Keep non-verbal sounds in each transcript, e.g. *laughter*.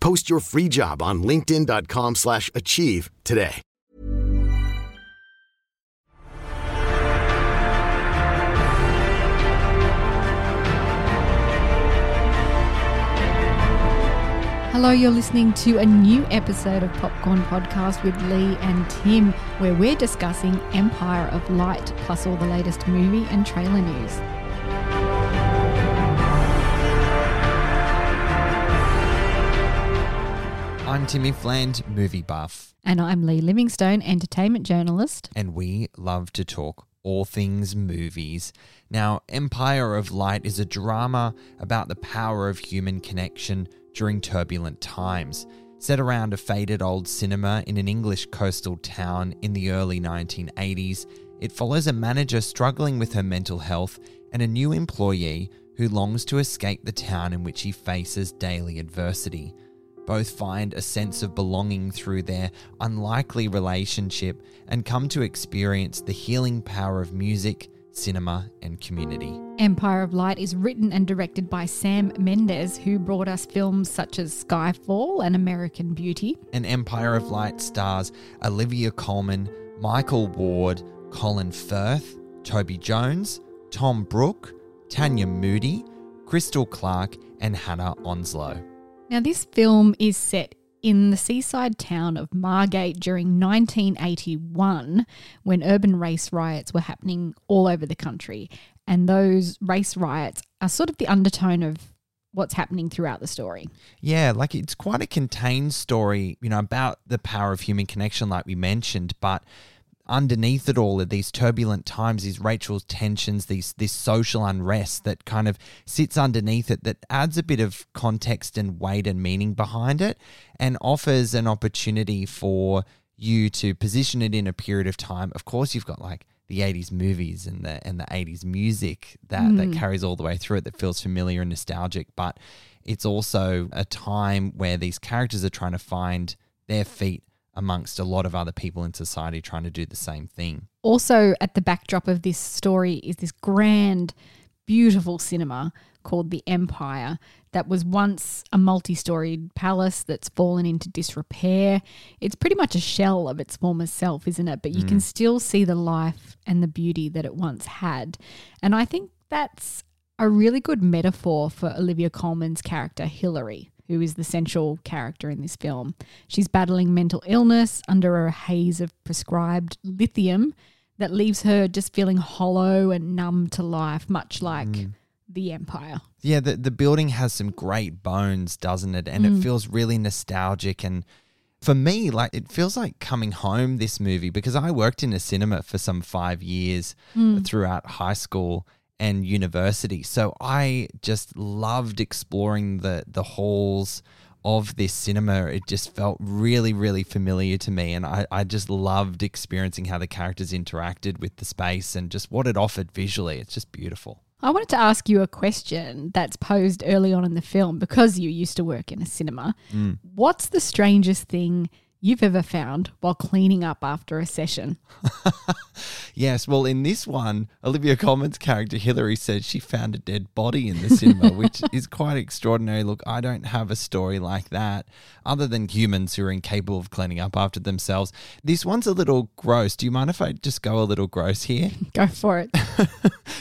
Post your free job on linkedin.com/achieve slash achieve today. Hello, you're listening to a new episode of Popcorn Podcast with Lee and Tim, where we're discussing Empire of Light plus all the latest movie and trailer news. I'm Timmy Fland, movie buff, And I'm Lee Livingstone, entertainment journalist. and we love to talk all things movies. Now, Empire of Light is a drama about the power of human connection during turbulent times. Set around a faded old cinema in an English coastal town in the early 1980s, it follows a manager struggling with her mental health and a new employee who longs to escape the town in which he faces daily adversity. Both find a sense of belonging through their unlikely relationship and come to experience the healing power of music, cinema, and community. Empire of Light is written and directed by Sam Mendes, who brought us films such as Skyfall and American Beauty. And Empire of Light stars Olivia Colman, Michael Ward, Colin Firth, Toby Jones, Tom Brooke, Tanya Moodie, Crystal Clarke, and Hannah Onslow. Now, this film is set in the seaside town of Margate during 1981 when urban race riots were happening all over the country. And those race riots are sort of the undertone of what's happening throughout the story. Yeah, like it's quite a contained story, you know, about the power of human connection, like we mentioned, but underneath it all are these turbulent times, these Rachel's tensions, these this social unrest that kind of sits underneath it that adds a bit of context and weight and meaning behind it and offers an opportunity for you to position it in a period of time. Of course, you've got like the 80s movies and the and the 80s music that that mm. carries all the way through it that feels familiar and nostalgic, but it's also a time where these characters are trying to find their feet amongst a lot of other people in society trying to do the same thing. Also, at the backdrop of this story is this grand, beautiful cinema called the Empire that was once a multi storied palace that's fallen into disrepair. It's pretty much a shell of its former self, isn't it? But you can mm. still see the life and the beauty that it once had. And I think that's a really good metaphor for Olivia Colman's character, Hilary who is the central character in this film. She's battling mental illness under a haze of prescribed lithium that leaves her just feeling hollow and numb to life, much like mm. the Empire. Yeah, the the building has some great bones, doesn't it? And it mm. feels really nostalgic and for me, like it feels like coming home this movie because I worked in a cinema for some 5 years mm. throughout high school and university. So I just loved exploring the the halls of this cinema. It just felt really, really familiar to me. And I, I just loved experiencing how the characters interacted with the space and just what it offered visually. It's just beautiful. I wanted to ask you a question that's posed early on in the film because you used to work in a cinema. Mm. What's the strangest thing you've ever found while cleaning up after a session. *laughs* Yes, well, in this one, Olivia Colman's character Hillary says she found a dead body in the cinema, *laughs* which is quite extraordinary. Look, I don't have a story like that, other than humans who are incapable of cleaning up after themselves. This one's a little gross. Do you mind if I just go a little gross here? *laughs* Go for it.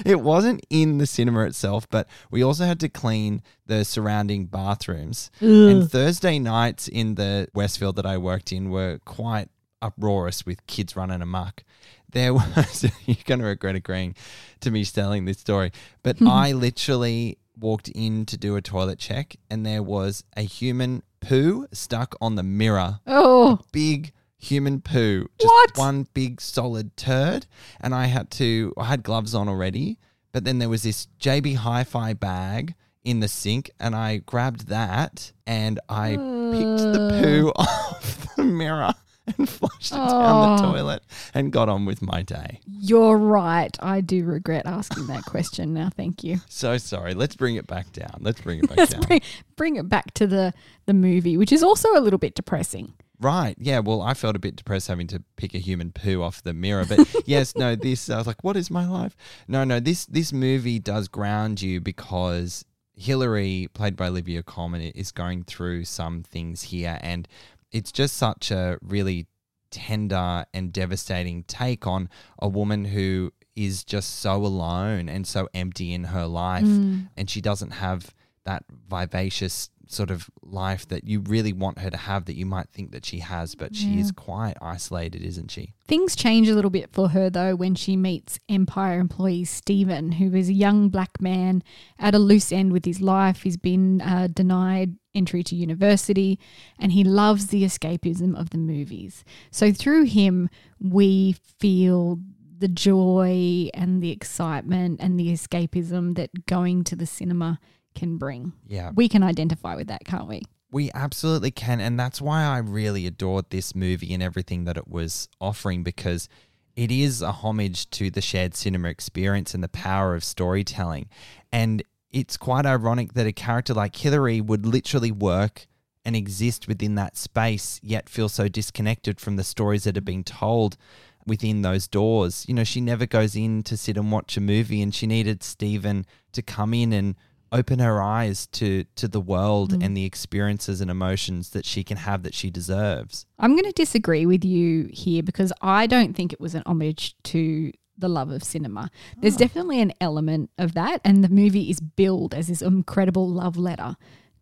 it wasn't in the cinema itself, but we also had to clean the surrounding bathrooms. And Thursday nights in the Westfield that I worked in were quite uproarious with kids running amok. There *laughs* was, you're going to regret agreeing to me telling this story, but *laughs* I literally walked in to do a toilet check and there was a human poo stuck on the mirror Oh, big human poo. Just What? one big solid turd. And I had to, I had gloves on already, but then there was this JB Hi Fi bag in the sink, and I grabbed that and I picked the poo *laughs* off the mirror and flushed it down the Oh. toilet and got on with my day. you're right. I do regret asking that question now. Thank you. So sorry. Let's bring it back down. Let's bring it back Let's down. bring, bring it back to the, the movie, which is also a little bit depressing. Right. Yeah. Well, I felt a bit depressed having to pick a human poo off the mirror. But *laughs* yes, no, this, I was like, what is my life? No, no, this, this movie does ground you because Hillary, played by Olivia Colman, is going through some things here. And it's just such a really tender and devastating take on a woman who is just so alone and so empty in her life. Mm. And she doesn't have that vivacious sort of life that you really want her to have that you might think that she has, but she is quite isolated, isn't she? Things change a little bit for her though when she meets Empire employee Stephen, who is a young black man at a loose end with his life. He's been uh, denied entry to university and he loves the escapism of the movies. So through him, we feel the joy and the excitement and the escapism that going to the cinema can bring. Yeah. We can identify with that, can't we? We absolutely can. And that's why I really adored this movie and everything that it was offering because it is a homage to the shared cinema experience and the power of storytelling. And it's quite ironic that a character like Hillary would literally work and exist within that space, yet feel so disconnected from the stories that are being told within those doors. You know, she never goes in to sit and watch a movie, and she needed Stephen to come in and open her eyes to to the world mm. and the experiences and emotions that she can have that she deserves. I'm going to disagree with you here because I don't think it was an homage to the love of cinema. There's ah. definitely an element of that, and the movie is billed as this incredible love letter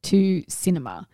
to cinema.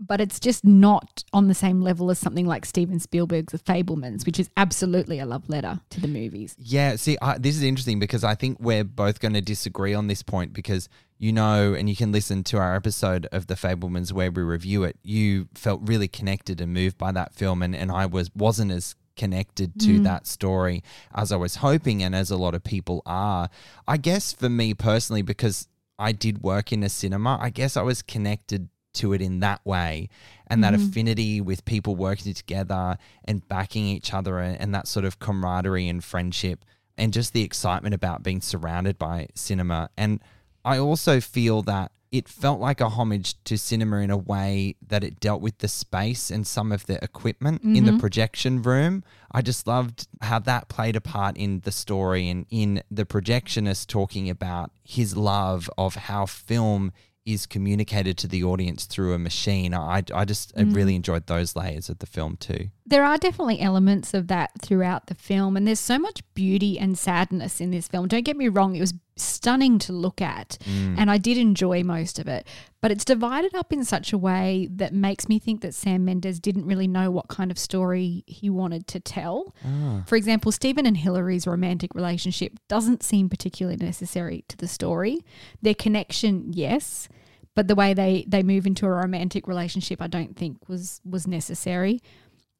But it's just not on the same level as something like Steven Spielberg's The Fabelmans, which is absolutely a love letter to the movies. Yeah, see, I, this is interesting because I think we're both going to disagree on this point because you know, and you can listen to our episode of The Fabelmans where we review it. You felt really connected and moved by that film, and, and I was wasn't as connected to mm. that story as I was hoping, and as a lot of people are. I guess for me personally, because I did work in a cinema, I guess I was connected to it in that way and that mm. affinity with people working together and backing each other and, and that sort of camaraderie and friendship and just the excitement about being surrounded by cinema. And I also feel that it felt like a homage to cinema in a way that it dealt with the space and some of the equipment in the mm-hmm. projection room. I just loved how that played a part in the story and in the projectionist talking about his love of how film is communicated to the audience through a machine. I, I just I really mm. enjoyed those layers of the film too. There are definitely elements of that throughout the film, and there's so much beauty and sadness in this film. Don't get me wrong, it was stunning to look at, mm. and I did enjoy most of it. But it's divided up in such a way that makes me think that Sam Mendes didn't really know what kind of story he wanted to tell. Ah. For example, Stephen and Hillary's romantic relationship doesn't seem particularly necessary to the story. Their connection, yes, but the way they they move into a romantic relationship, I don't think was was necessary.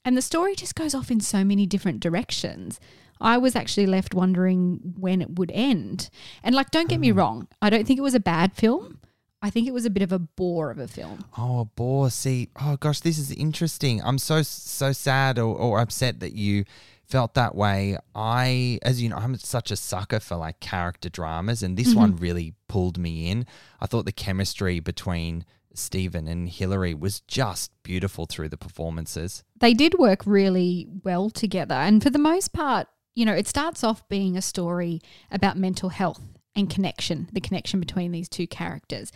And the story just goes off in so many different directions. I was actually left wondering when it would end. And like, don't get me hmm. wrong, I don't think it was a bad film. I think it was a bit of a bore of a film. Oh, a bore. See, oh gosh, this is interesting. I'm so so sad or, or upset that you felt that way. I, as you know, I'm such a sucker for like character dramas, and this one mm-hmm. really pulled me in. I thought the chemistry between Stephen and Hilary was just beautiful through the performances. They did work really well together. And for the most part, you know, it starts off being a story about mental health and connection, the connection between these two characters.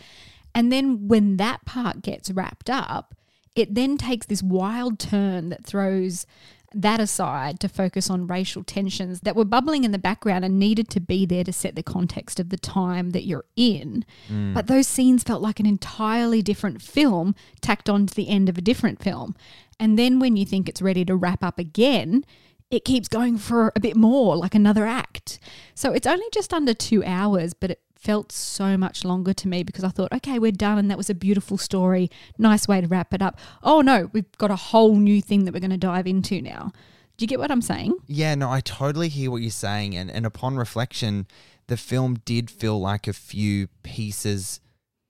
And then when that part gets wrapped up, it then takes this wild turn that throws that aside to focus on racial tensions that were bubbling in the background and needed to be there to set the context of the time that you're in. Mm. But those scenes felt like an entirely different film tacked on to the end of a different film. And then when you think it's ready to wrap up again, it keeps going for a bit more, like another act. So it's only just under two hours, but it felt so much longer to me because I thought, okay, we're done. And that was a beautiful story. Nice way to wrap it up. Oh no, we've got a whole new thing that we're going to dive into now. Do you get what I'm saying? Yeah, no, I totally hear what you're saying. And, and upon reflection, the film did feel like a few pieces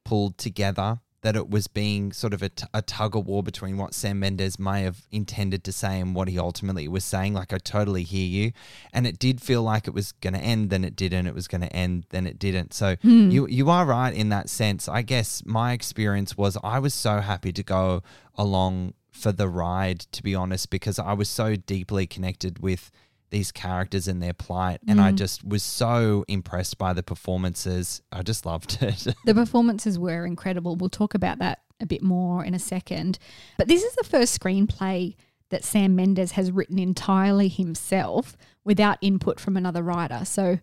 pulled together, that it was being sort of a, t- a tug of war between what Sam Mendes may have intended to say and what he ultimately was saying. Like, I totally hear you. And it did feel like it was going to end, then it didn't. It was going to end, then it didn't. So hmm. you, you are right in that sense. I guess my experience was I was so happy to go along for the ride, to be honest, because I was so deeply connected with these characters and their plight. And I mm. just was so impressed by the performances. I just loved *laughs* it. The performances were incredible. We'll talk about that a bit more in a second. But this is the first screenplay that Sam Mendes has written entirely himself without input from another writer. So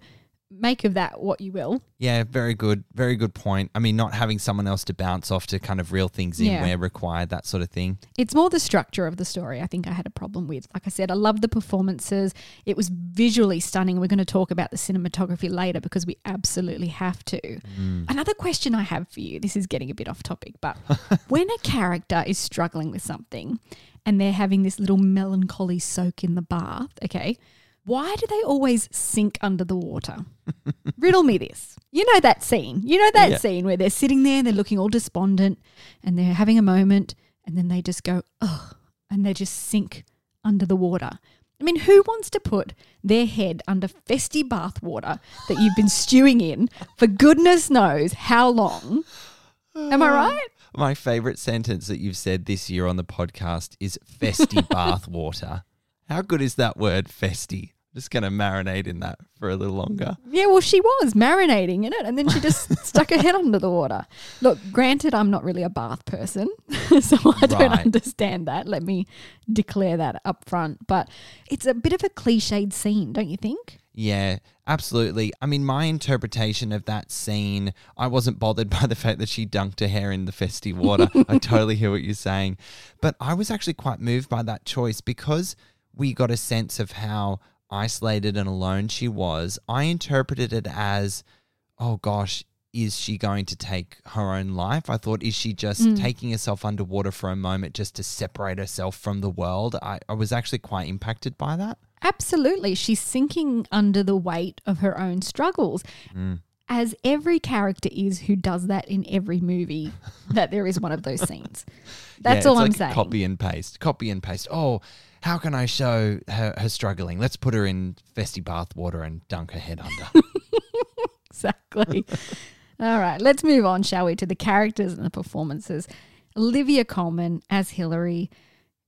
make of that what you will. yeah, very good. Very good point. I mean, not having someone else to bounce off to kind of reel things in Yeah. where required, that sort of thing. It's more the structure of the story I think I had a problem with. Like I said, I love the performances. It was visually stunning. We're going to talk about the cinematography later because we absolutely have to. Mm. Another question I have for you this is getting a bit off topic, but *laughs* when a character is struggling with something and they're having this little melancholy soak in the bath, okay, why do they always sink under the water? *laughs* Riddle me this. You know that scene. You know that Yeah. scene where they're sitting there and they're looking all despondent and they're having a moment and then they just go, ugh, and they just sink under the water. I mean, who wants to put their head under festy bath water that you've been stewing in for goodness knows how long? Am I right? *sighs* My favorite sentence that you've said this year on the podcast is festy *laughs* bath water. How good is that word, festy? Just going to marinate in that for a little longer. Yeah, well, she was marinating in it and then she just *laughs* stuck her head under the water. Look, granted, I'm not really a bath person, *laughs* so I don't understand that. Let me declare that up front. But it's a bit of a cliched scene, don't you think? Yeah, absolutely. I mean, my interpretation of that scene, I wasn't bothered *laughs* by the fact that she dunked her hair in the festy water. I totally hear what you're saying. But I was actually quite moved by that choice because we got a sense of how isolated and alone she was. I interpreted it as, oh gosh, is she going to take her own life? I thought, is she just mm. taking herself underwater for a moment just to separate herself from the world? I, I was actually quite impacted by that. Absolutely. She's sinking under the weight of her own struggles. Mm. As every character is who does that in every movie that there is one of those scenes. *laughs* That's Yeah, all I'm like saying. Copy and paste. Copy and paste. Oh, how can I show her, her struggling? Let's put her in festy bath water and dunk her head under. *laughs* exactly. All right, let's move on, shall we, to the characters and the performances. Olivia Colman as Hilary.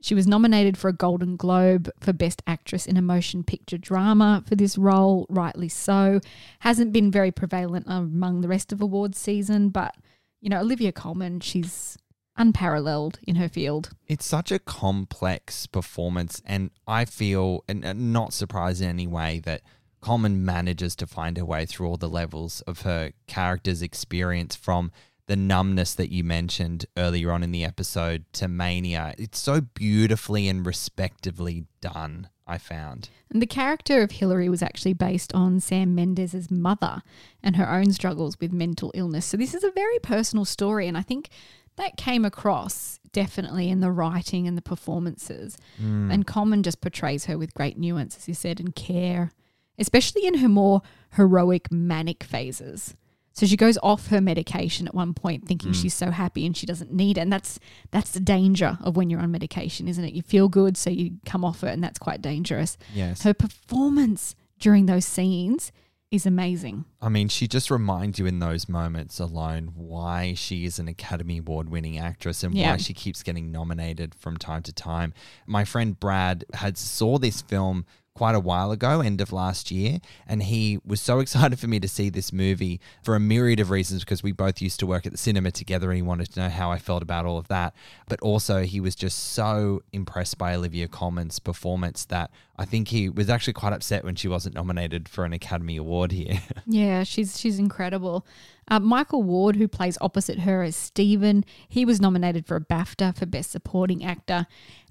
She was nominated for a Golden Globe for Best Actress in a Motion Picture Drama for this role, rightly so. Hasn't been very prevalent among the rest of awards season, but, you know, Olivia Colman, she's unparalleled in her field. it's such a complex performance, and I feel, and and not surprised in any way, that Colman manages to find her way through all the levels of her character's experience from the numbness that you mentioned earlier on in the episode to mania. It's so beautifully and respectively done, I found. And the character of Hilary was actually based on Sam Mendes' mother and her own struggles with mental illness. So this is a very personal story, and I think that came across definitely in the writing and the performances. Hmm. And Colman just portrays her with great nuance, as you said, and care, especially in her more heroic manic phases. So she goes off her medication at one point, thinking hmm. she's so happy and she doesn't need it. And that's that's the danger of when you're on medication, isn't it? You feel good, so you come off it, and that's quite dangerous Yes. her performance during those scenes is amazing. I mean, she just reminds you in those moments alone why she is an Academy Award winning actress and Yeah. why she keeps getting nominated from time to time. My friend Brad had saw this film quite a while ago, end of last year, and he was so *laughs* excited for me to see this movie for a myriad of reasons because we both used to work at the cinema together and he wanted to know how I felt about all of that. But also, he was just so impressed by Olivia Colman's performance that I think he was actually quite upset when she wasn't nominated for an Academy Award here. *laughs* Yeah, she's she's incredible. Uh, Michael Ward, who plays opposite her as Stephen, he was nominated for a BAFTA for Best Supporting Actor,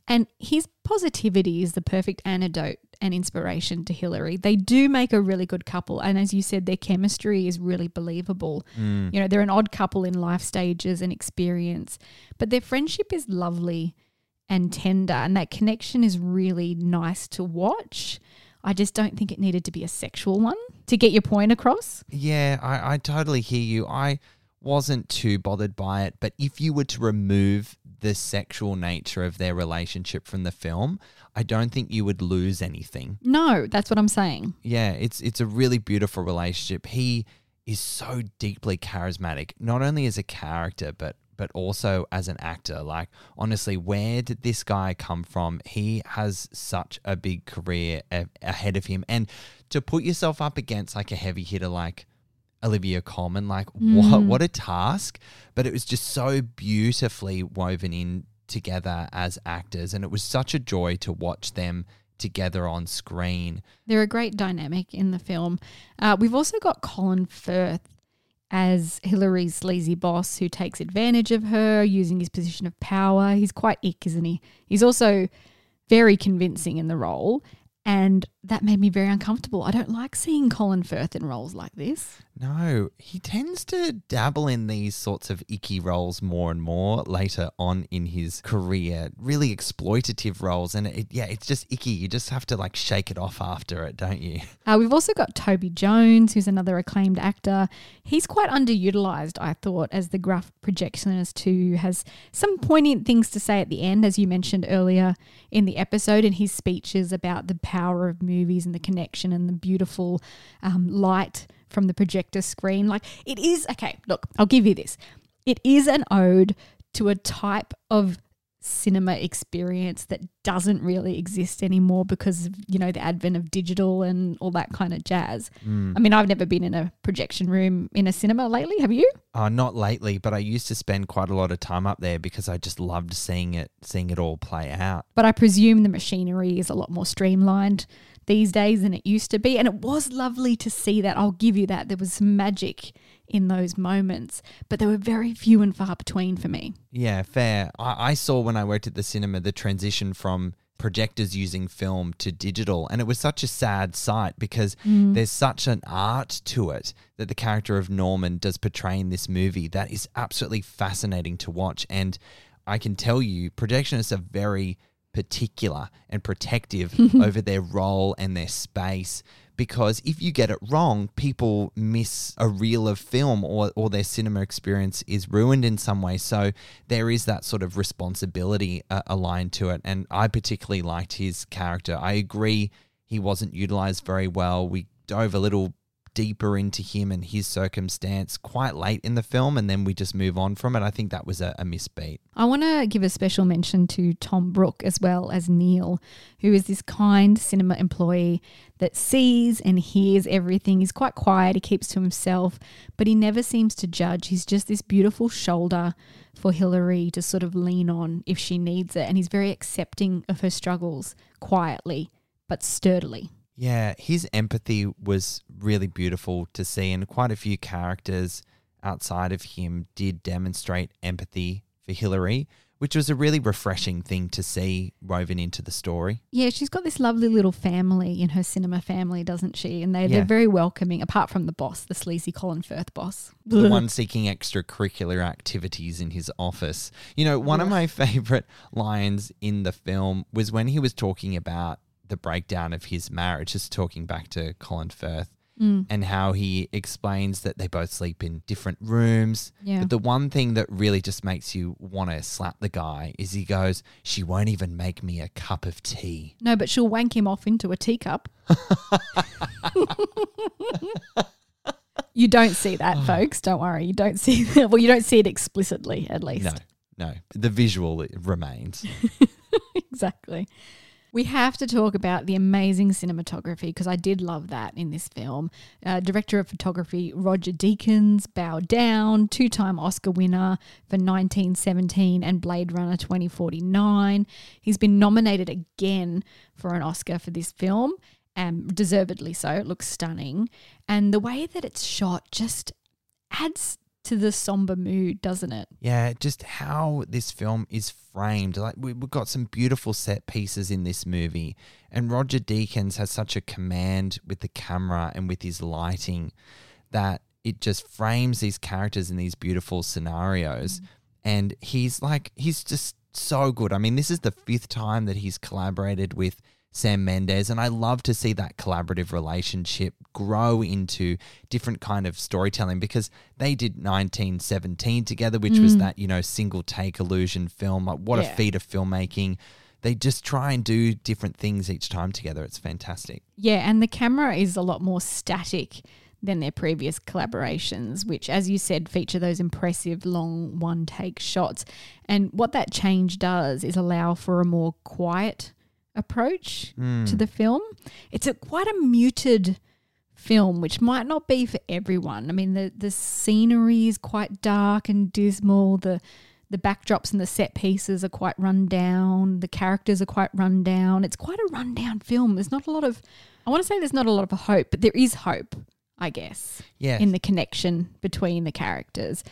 and his positivity is the perfect antidote and inspiration to Hillary. They do make a really good couple, and as you said, their chemistry is really believable. Mm. You know, they're an odd couple in life stages and experience, but their friendship is lovely and tender, and that connection is really nice to watch. I just don't think it needed to be a sexual one to get your point across. Yeah, I, I totally hear you. I wasn't too bothered by it, but if you were to remove the sexual nature of their relationship from the film, I don't think you would lose anything. No, that's what I'm saying. Yeah, it's it's a really beautiful relationship. He is so deeply charismatic, not only as a character, but but also as an actor. Like honestly, where did this guy come from? He has such a big career a- ahead of him, and to put yourself up against like a heavy hitter like Olivia Colman, like what what a task! But it was just so beautifully woven in together as actors, and it was such a joy to watch them together on screen. They're a great dynamic in the film. Uh, we've also got Colin Firth as Hillary's sleazy boss who takes advantage of her using his position of power. He's quite ick, isn't he? He's also very convincing in the role. And that made me very uncomfortable. I don't like seeing Colin Firth in roles like this. No, he tends to dabble in these sorts of icky roles more and more later on in his career. Really exploitative roles, and it, yeah, it's just icky. You just have to like shake it off after it, don't you? Uh, we've also got Toby Jones, who's another acclaimed actor. He's quite underutilized, I thought, as the gruff projectionist who has some poignant things to say at the end, as you mentioned earlier in the episode, in his speeches about the power of movies and the connection and the beautiful um, light from the projector screen. Like, it is, okay, look, I'll give you this. It is an ode to a type of cinema experience that doesn't really exist anymore because of you know the advent of digital and all that kind of jazz. I mean, I've never been in a projection room in a cinema lately. Have you? Uh, not lately, but I used to spend quite a lot of time up there because I just loved seeing it, seeing it all play out. But I presume the machinery is a lot more streamlined these days than it used to be, and it was lovely to see that. I'll give you that. There was some magic in those moments, but they were very few and far between for me. Yeah, fair. I, I saw when I worked at the cinema the transition from projectors using film to digital, and it was such a sad sight because mm. there's such an art to it that the character of Norman does portray in this movie that is absolutely fascinating to watch. And I can tell you, projectionists are very particular and protective *laughs* over their role and their space because if you get it wrong, people miss a reel of film or, or their cinema experience is ruined in some way. So there is that sort of responsibility uh, aligned to it. And I particularly liked his character. I agree he wasn't utilized very well. We dove a little deeper into him and his circumstance quite late in the film, and then we just move on from it. I think that was a, a misbeat. I want to give a special mention to Tom Brooke as well as Neil, who is this kind cinema employee that sees and hears everything. He's quite quiet, he keeps to himself, but he never seems to judge. He's just this beautiful shoulder for Hillary to sort of lean on if she needs it. And he's very accepting of her struggles quietly but sturdily. Yeah, his empathy was really beautiful to see, and quite a few characters outside of him did demonstrate empathy for Hillary, which was a really refreshing thing to see woven into the story. Yeah, she's got this lovely little family in her cinema family, doesn't she? And they, Yeah. they're very welcoming, apart from the boss, the sleazy Colin Firth boss. the one seeking extracurricular activities in his office. You know, one of my *laughs* favorite lines in the film was when he was talking about the breakdown of his marriage, just talking back to Colin Firth. Mm. and how he explains that they both sleep in different rooms. Yeah. But the one thing that really just makes you want to slap the guy is he goes, She won't even make me a cup of tea. No, but she'll wank him off into a teacup. *laughs* you don't see that, oh. folks. Don't worry. You don't see *laughs* well, you don't see it explicitly, at least. No, no. The visual remains. *laughs* exactly. We have to talk about the amazing cinematography because I did love that in this film. Uh, director of photography Roger Deakins, Bow Down, two time Oscar winner for 1917 and Blade Runner 2049. He's been nominated again for an Oscar for this film, and deservedly so. It looks stunning. And the way that it's shot just adds to the somber mood, doesn't it? Yeah, just how this film is framed. Like we, we've got some beautiful set pieces in this movie, and Roger Deakins has such a command with the camera and with his lighting that it just frames these characters in these beautiful scenarios. Mm. And he's like, he's just so good. I mean, this is the fifth time that he's collaborated with Sam Mendes, and I love to see that collaborative relationship grow into different kind of storytelling because they did 1917 together, which was mm. that you know single take illusion film. Like what Yeah. a feat of filmmaking! They just try and do different things each time together. It's fantastic. Yeah, and the camera is a lot more static than their previous collaborations, which, as you said, feature those impressive long one take shots. And what that change does is allow for a more quiet approach to hmm. the film. It's a quite a muted film, which might not be for everyone. I mean, the the scenery is quite dark and dismal. The the backdrops and the set pieces are quite run down. The characters are quite run down. It's quite a rundown film. There's not a lot of I want to say there's not a lot of hope, but there is hope, I guess, Yeah. in the connection between the characters.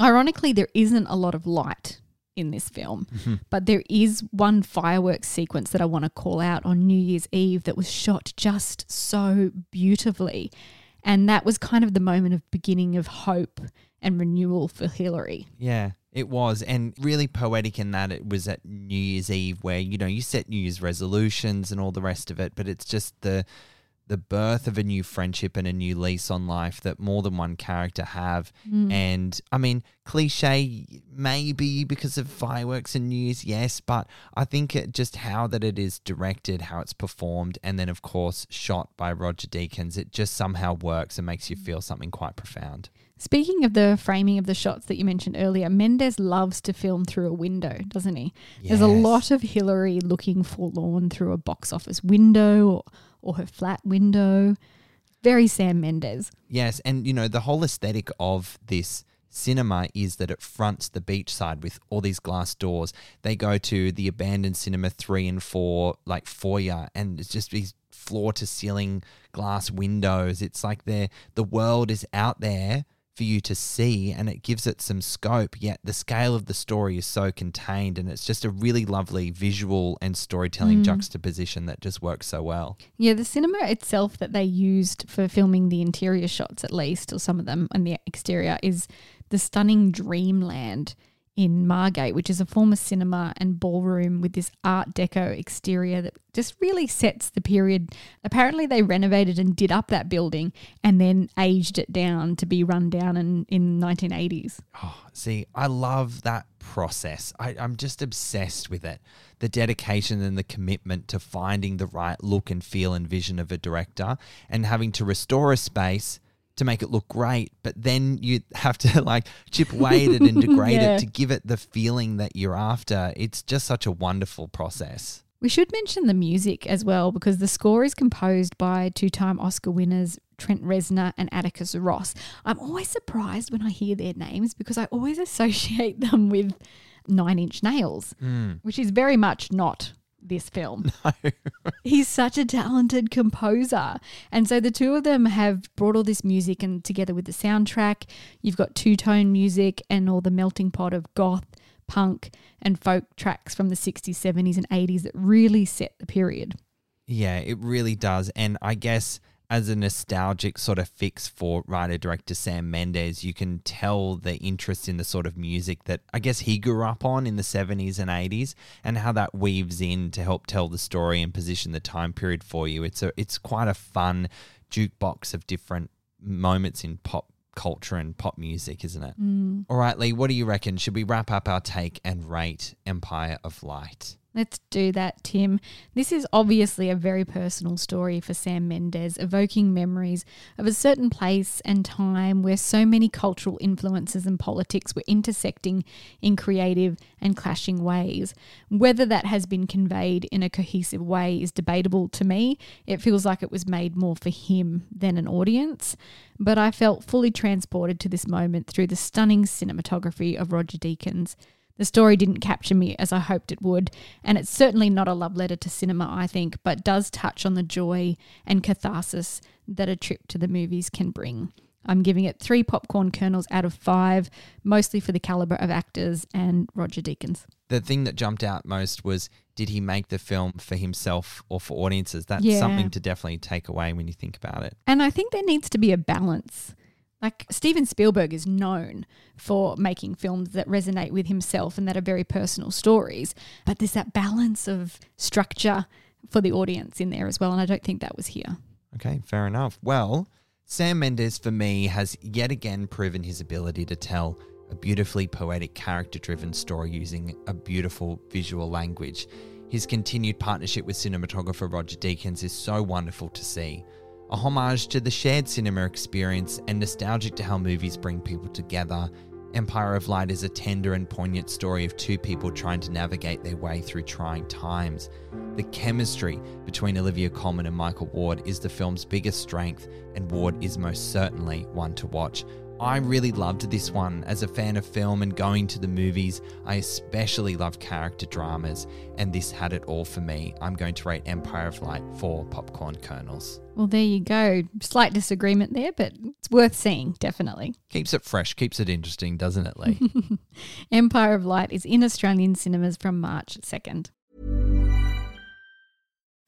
Ironically, there isn't a lot of light in this film, mm-hmm. but there is one fireworks sequence that I want to call out on New Year's Eve that was shot just so beautifully. And that was kind of the moment of beginning of hope and renewal for Hillary. Yeah, it was. And really poetic in that it was at New Year's Eve where, you know, you set New Year's resolutions and all the rest of it, but it's just the the birth of a new friendship and a new lease on life that more than one character have. Hmm. And I mean, cliche maybe because of fireworks and news, yes, but I think it just how that it is directed, how it's performed, and then of course shot by Roger Deakins, it just somehow works and makes you feel something quite profound. Speaking of the framing of the shots that you mentioned earlier, Mendes loves to film through a window, doesn't he? There's a lot of Hillary looking forlorn through a box office window or, her flat window. Very Sam Mendes. Yes, and you know the whole aesthetic of this cinema is that it fronts the beachside with all these glass doors. They go to the abandoned cinema three and four, like foyer, and it's just these floor to ceiling glass windows. It's like the the world is out there for you to see and it gives it some scope yet the scale of the story is so contained and it's just a really lovely visual and storytelling mm. juxtaposition that just works so well. Yeah, the cinema itself that they used for filming the interior shots, at least, or some of them, and the exterior, is the stunning Dreamland in Margate, which is a former cinema and ballroom with this Art Deco exterior that just really sets the period. Apparently, they renovated and did up that building and then aged it down to be run down in in 1980s. Oh, see, I love that process. I, I'm just obsessed with it. The dedication and the commitment to finding the right look and feel and vision of a director and having to restore a space to make it look great, but then you have to *laughs* like chip away at it and degrade Yeah. it to give it the feeling that you're after. It's just such a wonderful process. We should mention the music as well because the score is composed by two time Oscar winners Trent Reznor and Atticus Ross. I'm always surprised when I hear their names because I always associate *laughs* them with Nine Inch Nails, hmm. which is very much not this film. *laughs* No. He's such a talented composer. And so the two of them have brought all this music and together with the soundtrack, you've got two tone music and all the melting pot of goth, punk, and folk tracks from the 60s, 70s, and 80s that really set the period. Yeah, it really does. And I guess as a nostalgic sort of fix for writer director Sam Mendes, you can tell the interest in the sort of music that I guess he grew up on in the 70s and 80s and how that weaves in to help tell the story and position the time period for you. It's a it's quite a fun jukebox of different moments in pop culture and pop music, isn't it? Mm. All right, Lee, what do you reckon? Should we wrap up our take and rate Empire of Light? Let's do that, Tim. This is obviously a very personal story for Sam Mendes, evoking memories of a certain place and time where so many cultural influences and politics were intersecting in creative and clashing ways. Whether that has been conveyed in a cohesive way is debatable to me. It feels like it was made more for him than an audience, but I felt fully transported to this moment through the stunning cinematography of Roger Deakins. The story didn't capture me as I hoped it would, and it's certainly not a love letter to cinema, I think, but does touch on the joy and catharsis that a trip to the movies can bring. I'm giving it three popcorn kernels out of five, mostly for the caliber of actors and Roger Deakins. The thing that jumped out most was did he make the film for himself or for audiences? That's Yeah. something to definitely take away when you think about it. And I think there needs to be a balance. Like Steven Spielberg is known for making films that resonate with himself and that are very personal stories, but there's that balance of structure for the audience in there as well. And I don't think that was here. Okay, fair enough. Well, Sam Mendes for me has yet again proven his ability to tell a beautifully poetic, character driven story using a beautiful visual language. His continued partnership with cinematographer Roger Deakins is so wonderful to see. A homage to the shared cinema experience and nostalgic to how movies bring people together, Empire of Light is a tender and poignant story of two people trying to navigate their way through trying times. The chemistry between Olivia Colman and Michael Ward is the film's biggest strength, and Ward is most certainly one to watch. I really loved this one. As a fan of film and going to the movies, I especially love character dramas, and this had it all for me. I'm going to rate Empire of Light four popcorn kernels. Well, there you go. Slight disagreement there, but it's worth seeing, definitely. Keeps it fresh, keeps it interesting, doesn't it, Lee? *laughs* Empire of Light is in Australian cinemas from March 2nd.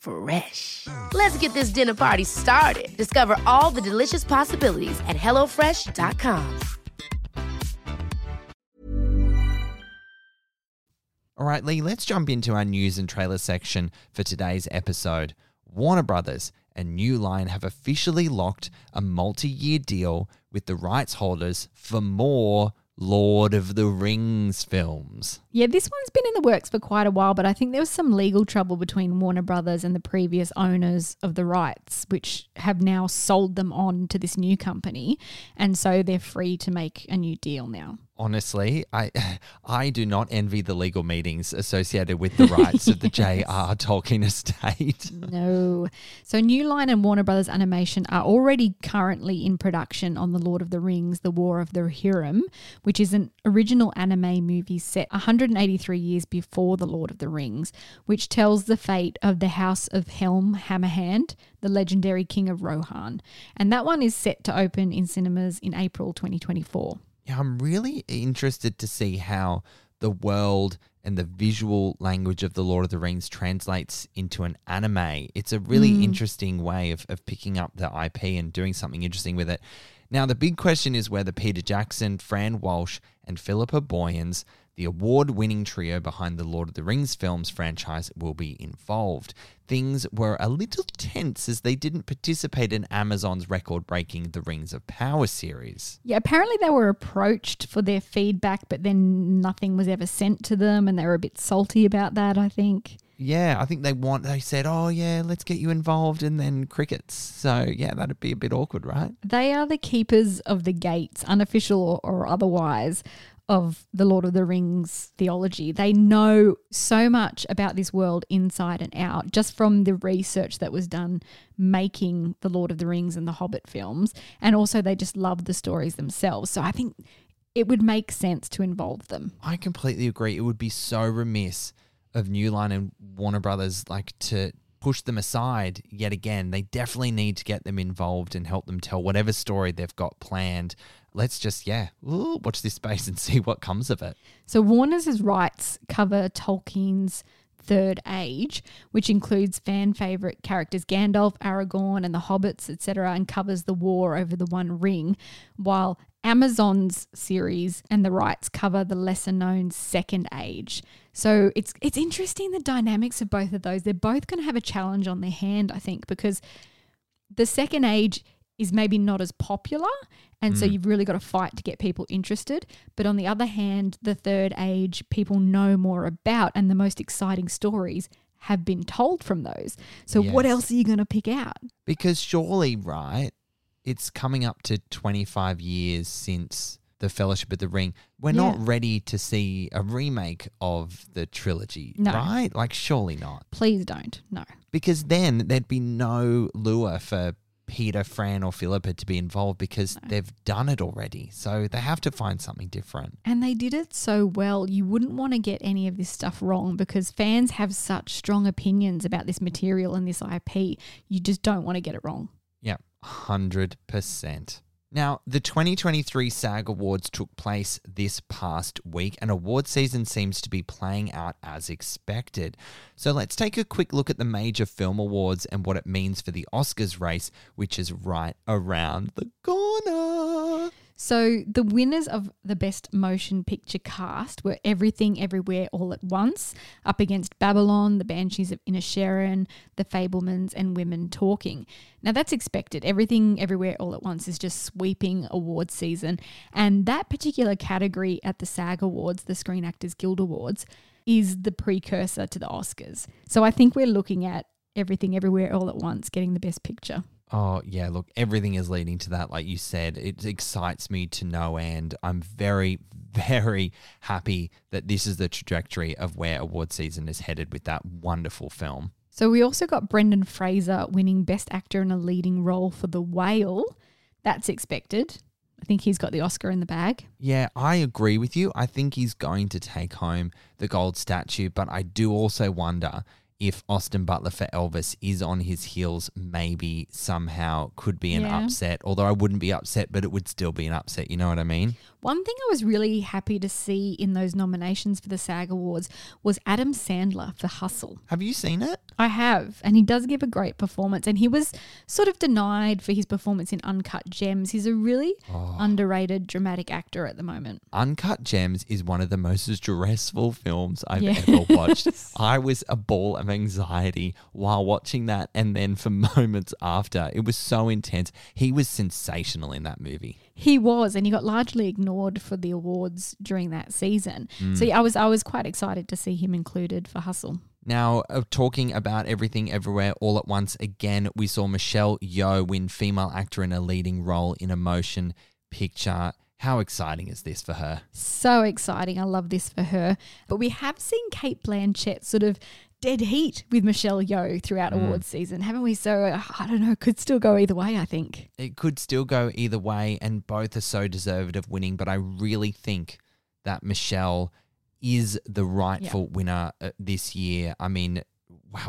Fresh. Let's get this dinner party started. Discover all the delicious possibilities at hellofresh.com. All right, Lee, let's jump into our news and trailer section for today's episode. Warner Brothers and New Line have officially locked a multi year deal with the rights holders for more Lord of the Rings films. Yeah, this one's been in the works for quite a while, but I think there was some legal trouble between Warner Brothers and the previous owners of the rights, which have now sold them on to this new company. And so they're free to make a new deal now. Honestly, I *laughs* I do not envy the legal meetings associated with the rights of the *laughs* J.R. Tolkien estate. *laughs* No. So New Line and Warner Brothers Animation are already currently in production on The Lord of the Rings, The War of the Rohirrim, which is an original anime movie set 183 years before The Lord of the Rings, which tells the fate of the House of Helm Hammerhand, the legendary king of Rohan. And that one is set to open in cinemas in April 2024. Yeah, I'm really interested to see how the world and the visual language of the Lord of the Rings translates into an anime. It's a really mm. interesting way of, of picking up the IP and doing something interesting with it. Now, the big question is whether Peter Jackson, Fran Walsh, and Philippa Boyens, The award winning trio behind the Lord of the Rings films franchise will be involved. Things were a little tense as they didn't participate in Amazon's record breaking The Rings of Power series. Yeah, apparently they were approached for their feedback, but then nothing was ever sent to them, and they were a bit salty about that, I think. Yeah, I think they want, they said, oh, yeah, let's get you involved, and then crickets. So, yeah, that'd be a bit awkward, right? They are the keepers of the gates, unofficial or, or otherwise, of the Lord of the Rings theology. They know so much about this world inside and out just from the research that was done making the Lord of the Rings and the Hobbit films. And also, they just love the stories themselves. So, I think it would make sense to involve them. I completely agree. It would be so remiss of New Line and Warner Brothers like to push them aside yet again. They definitely need to get them involved and help them tell whatever story they've got planned. Let's just yeah, ooh, watch this space and *laughs* see what comes of it. So Warner's rights cover Tolkien's Third Age, which includes fan favorite characters Gandalf, Aragorn, and the Hobbits, etc., and covers the war over the One Ring, while Amazon's series and the rights cover the lesser known Second Age. So it's it's interesting the dynamics of both of those. They're both going to have a challenge on their hand, I think, because the Second Age is maybe not as popular and so mm. you've really got to fight to get people interested. But on the other hand, the third age, people know more about, and the most exciting stories have been told from those. So, what else are you going to pick out? Because surely, right, it's coming up to 25 years since the Fellowship of the Ring. We're Yeah. not ready to see a remake of the trilogy, No. right? Like, surely not. Please don't. No. Because then there'd be no lure for Peter, Fran, or Philippa to be involved because they've done it already. So they have to find something different. And they did it so well, you wouldn't want to get any of this stuff wrong because fans have such strong opinions about this material and this IP. You just don't want to get it wrong. Yeah, 100%. Now, the 2023 SAG Awards took place this past week, and award season seems to be playing out as expected. So let's take a quick look at the major film awards and what it means for the Oscars race, which is right around the corner. So the winners of the Best Motion Picture cast were Everything Everywhere All at Once, up against Babylon, The Banshees of Inisherin, The Fabelmans, and Women Talking. Now that's expected. Everything Everywhere All at Once is just sweeping award season, and that particular category at the SAG Awards, the Screen Actors Guild Awards, is the precursor to the Oscars. So I think we're looking at Everything Everywhere All at Once getting the Best Picture. Oh, yeah, look, everything is leading to that. Like you said, it excites me to no end. I'm very, *laughs* very happy that this is the trajectory of where award season is headed with that wonderful film. So we also got Brendan Fraser winning Best Actor in a Leading Role for The Whale. That's expected. I think he's got the Oscar in the bag. Yeah, I agree with you. I think he's going to take home the gold statue, but I do also wonder if Austin Butler for Elvis is on his heels, maybe somehow could be an Yeah. upset. Although I wouldn't be upset, but it would still be an upset. You know what I mean? One thing I was really happy to see in those nominations for the SAG Awards was Adam Sandler for Hustle. Have you seen it? I have, and he does give a great performance. And he was sort of denied for his performance in Uncut Gems. He's a really oh. underrated dramatic actor at the moment. Uncut Gems is one of the most *laughs* stressful films I've Yes. ever watched. *laughs* I was a ball of anxiety while watching that, and then for *laughs* moments after. It was so intense. He was sensational in that movie. He was, and he got largely ignored for the awards during that season. So yeah, I was I was quite excited to see him included for Hustle. Now, uh, talking about everything everywhere all at once again, we saw Michelle Yeoh win female actor in a leading role in a motion picture. How exciting is this for her? So exciting! I love this for her. But we have seen Cate Blanchett sort of dead heat with Michelle Yeoh throughout awards season, haven't we? So uh, I don't know, could still go either way. I think. It could still go either way, and both are so deserved of winning, but I really think that Michelle is the rightful winner uh, this year. I mean,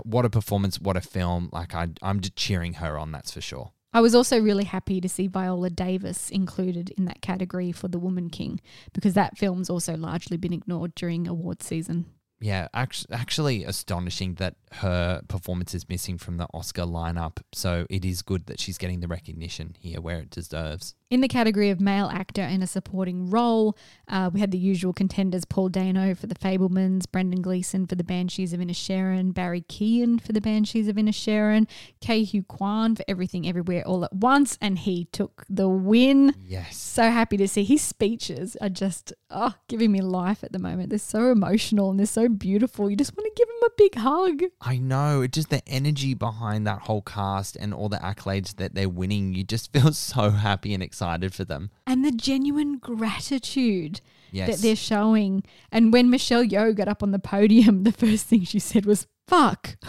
what a performance, what a film. Like, I, I'm just cheering her on, that's for sure. I was also really happy to see Viola Davis included in that category for The Woman King because that film's also largely been ignored during awards season. Yeah, actually, astonishing that her performance is missing from the Oscar lineup. So it is good that she's getting the recognition here where it deserves. In the category of male actor in a supporting role, uh, we had the usual contenders Paul Dano for The Fabelmans, Brendan Gleeson for The Banshees of Inisherin, Barry Keoghan for The Banshees of Inisherin, Ke Huy Quan for Everything Everywhere All at Once, and he took the win. Yes. So happy to see his speeches are just oh, giving me life at the moment. They're so emotional and they're so beautiful. You just want to give him a big hug. I know. Just the energy behind that whole cast and all the accolades that they're winning, you just *laughs* feel so happy and excited for them. And the genuine gratitude Yes. that they're showing. And when Michelle Yeoh got up on the podium, the first thing she said was, fuck. *laughs*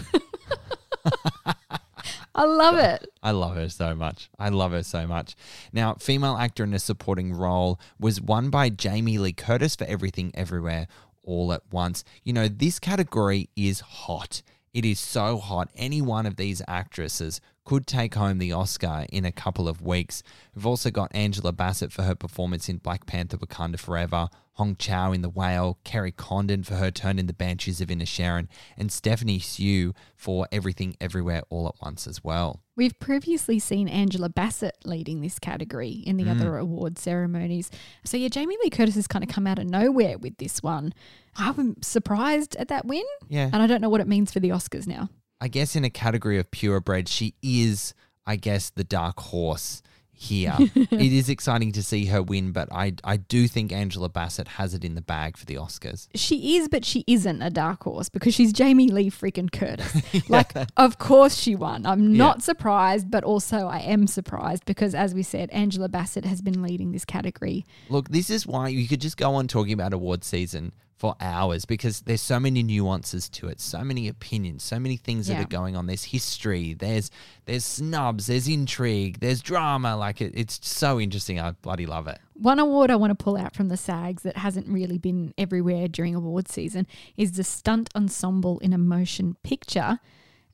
I love it. I love her so much. I love her so much. Now, female actor in a supporting role was won by Jamie Lee Curtis for Everything Everywhere All at Once. You know, this category is hot. It is so hot. Any one of these actresses could take home the Oscar in a couple of weeks. We've also got Angela Bassett for her performance in Black Panther Wakanda Forever, Hong Chau in The Whale, Kerry Condon for her turn in The Banshees of Inisherin, and Stephanie Hsu for Everything Everywhere All at Once as well. We've previously seen Angela Bassett leading this category in the mm. other award ceremonies. So, yeah, Jamie Lee Curtis has kind of come out of nowhere with this one. I'm surprised at that win. Yeah. And I don't know what it means for the Oscars now. I guess in a category of purebred, she is, I guess, the dark horse here. *laughs* it is exciting to see her win, but I I do think Angela Bassett has it in the bag for the Oscars. She is, but she isn't a dark horse because she's Jamie Lee freaking Curtis. *laughs* Like, of course she won. I'm not surprised, but also I am surprised because, as we said, Angela Bassett has been leading this category. Look, this is why you could just go on talking about award season for hours because there's so many nuances to it, so many opinions, so many things that are going on. There's history, there's there's snubs, there's intrigue, there's drama. Like it, it's so interesting. I bloody love it. One award I want to pull out from the SAGs that hasn't really been everywhere during award season is the Stunt Ensemble in a Motion Picture.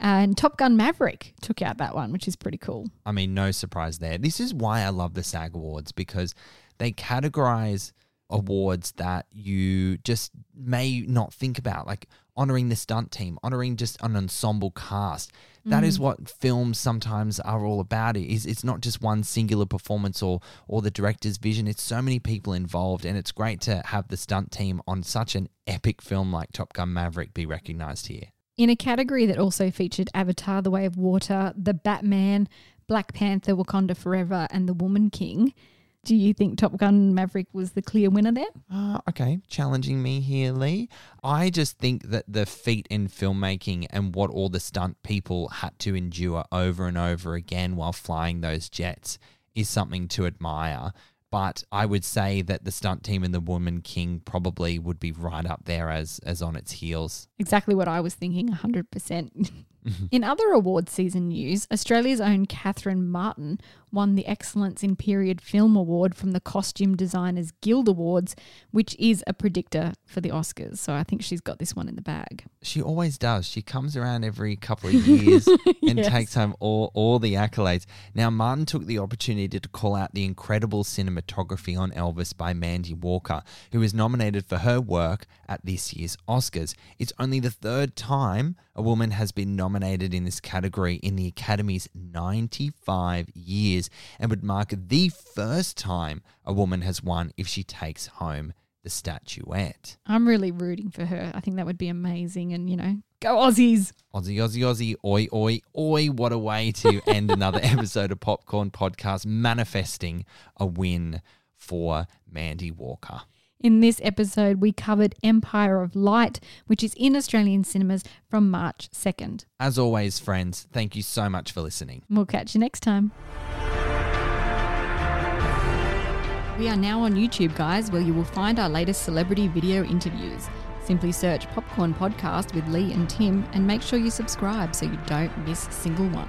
And Top Gun Maverick took out that one, which is pretty cool. I mean, no surprise there. This is why I love the SAG Awards because they categorize awards that you just may not think about, like honoring the stunt team, honoring just an ensemble cast. That is mm. what films sometimes are all about. It is it's not just one singular performance or or the director's vision. It's so many people involved, and it's great to have the stunt team on such an epic film like Top Gun Maverick be recognized here. In a category that also featured Avatar, The Way of Water, The Batman, Black Panther, Wakanda Forever, and The Woman King, do you think Top Gun Maverick was the clear winner there? Uh, okay, challenging me here, Lee. I just think that the feat in filmmaking and what all the stunt people had to endure over and over again while flying those jets is something to admire. But I would say that the stunt team and the Woman King probably would be right up there as as on its heels. Exactly what I was thinking, 100%. *laughs* Mm-hmm. in other award season news, Australia's own Catherine Martin won the Excellence in Period Film Award from the Costume Designers Guild Awards, which is a predictor for the Oscars. So I think she's got this one in the bag. She always does. She comes around every couple of years *laughs* and Yes. takes home all, all the accolades. Now, Martin took the opportunity to call out the incredible cinematography on Elvis by Mandy Walker, who was nominated for her work at this year's Oscars. It's only the third time a woman has been nominated in this category in the Academy's 95 years and would mark the first time a woman has won if she takes home the statuette. I'm really rooting for her. I think that would be amazing. And, you know, go Aussies. Aussie, Aussie, Aussie, oi, oi, oi. What a way to *laughs* end another episode of Popcorn Podcast, manifesting a win for Mandy Walker. In this episode, we covered Empire of Light, which is in Australian cinemas from March 2nd. As always, friends, thank you so much for listening. We'll catch you next time. We are now on YouTube, guys, where you will find our latest celebrity video interviews. Simply search Popcorn Podcast with Lee and Tim and make sure you subscribe so you don't miss a single one.